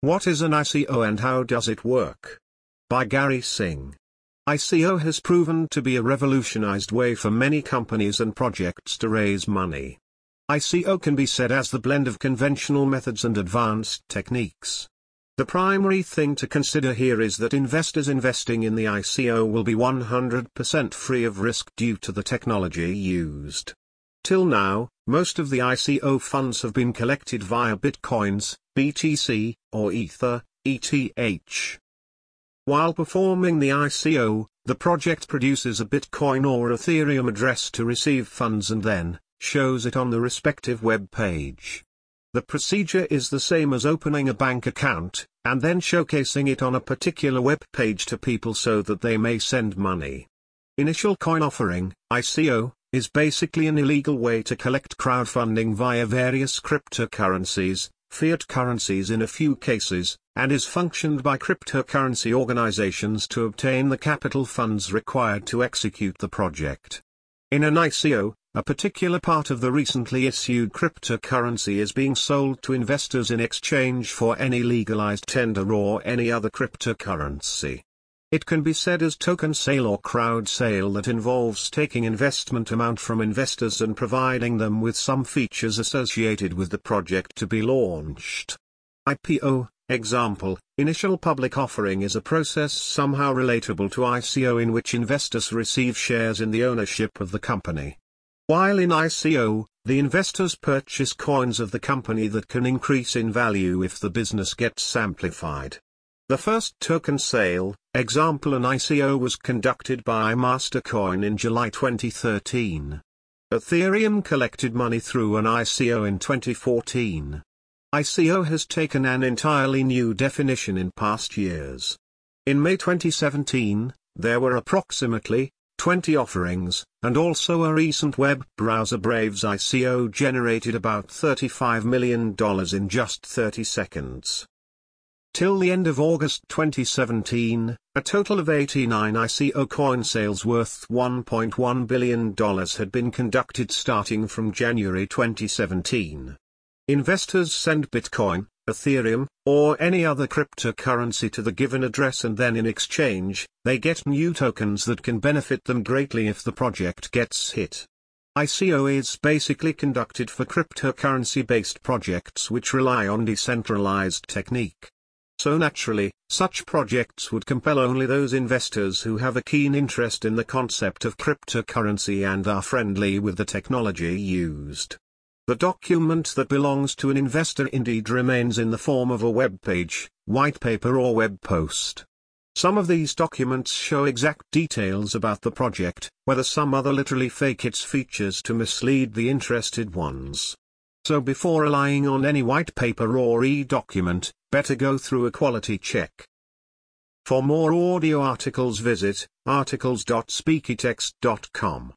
What is an ICO and how does it work? By Garry Singh. ICO has proven to be a revolutionized way for many companies and projects to raise money. ICO can be said as the blend of conventional methods and advanced techniques. The primary thing to consider here is that investors investing in the ICO will be 100% free of risk due to the technology used. Till now, most of the ICO funds have been collected via Bitcoins, BTC, or Ether, ETH. While performing the ICO, the project produces a Bitcoin or Ethereum address to receive funds and then, shows it on the respective web page. The procedure is the same as opening a bank account, and then showcasing it on a particular web page to people so that they may send money. Initial coin offering, ICO, is basically an illegal way to collect crowdfunding via various cryptocurrencies, fiat currencies in a few cases, and is functioned by cryptocurrency organizations to obtain the capital funds required to execute the project. In an ICO, a particular part of the recently issued cryptocurrency is being sold to investors in exchange for any legalized tender or any other cryptocurrency. It can be said as token sale or crowd sale that involves taking investment amount from investors and providing them with some features associated with the project to be launched. IPO, Example, initial public offering is a process somehow relatable to ICO in which investors receive shares in the ownership of the company. While in ICO, the investors purchase coins of the company that can increase in value if the business gets amplified. The first token sale, example an ICO was conducted by Mastercoin in July 2013. Ethereum collected money through an ICO in 2014. ICO has taken an entirely new definition in past years. In May 2017, there were approximately 20 offerings, and also a recent web browser Brave's ICO generated about $35 million in just 30 seconds. Till the end of August 2017, a total of 89 ICO coin sales worth $1.1 billion had been conducted starting from January 2017. Investors send Bitcoin, Ethereum, or any other cryptocurrency to the given address and then in exchange, they get new tokens that can benefit them greatly if the project gets hit. ICO is basically conducted for cryptocurrency-based projects which rely on decentralized technique. So naturally, such projects would compel only those investors who have a keen interest in the concept of cryptocurrency and are friendly with the technology used. The document that belongs to an investor indeed remains in the form of a web page, white paper or web post. Some of these documents show exact details about the project, whether some other literally fake its features to mislead the interested ones. So before relying on any white paper or e-document, better go through a quality check. For more audio articles visit articles.speakytext.com.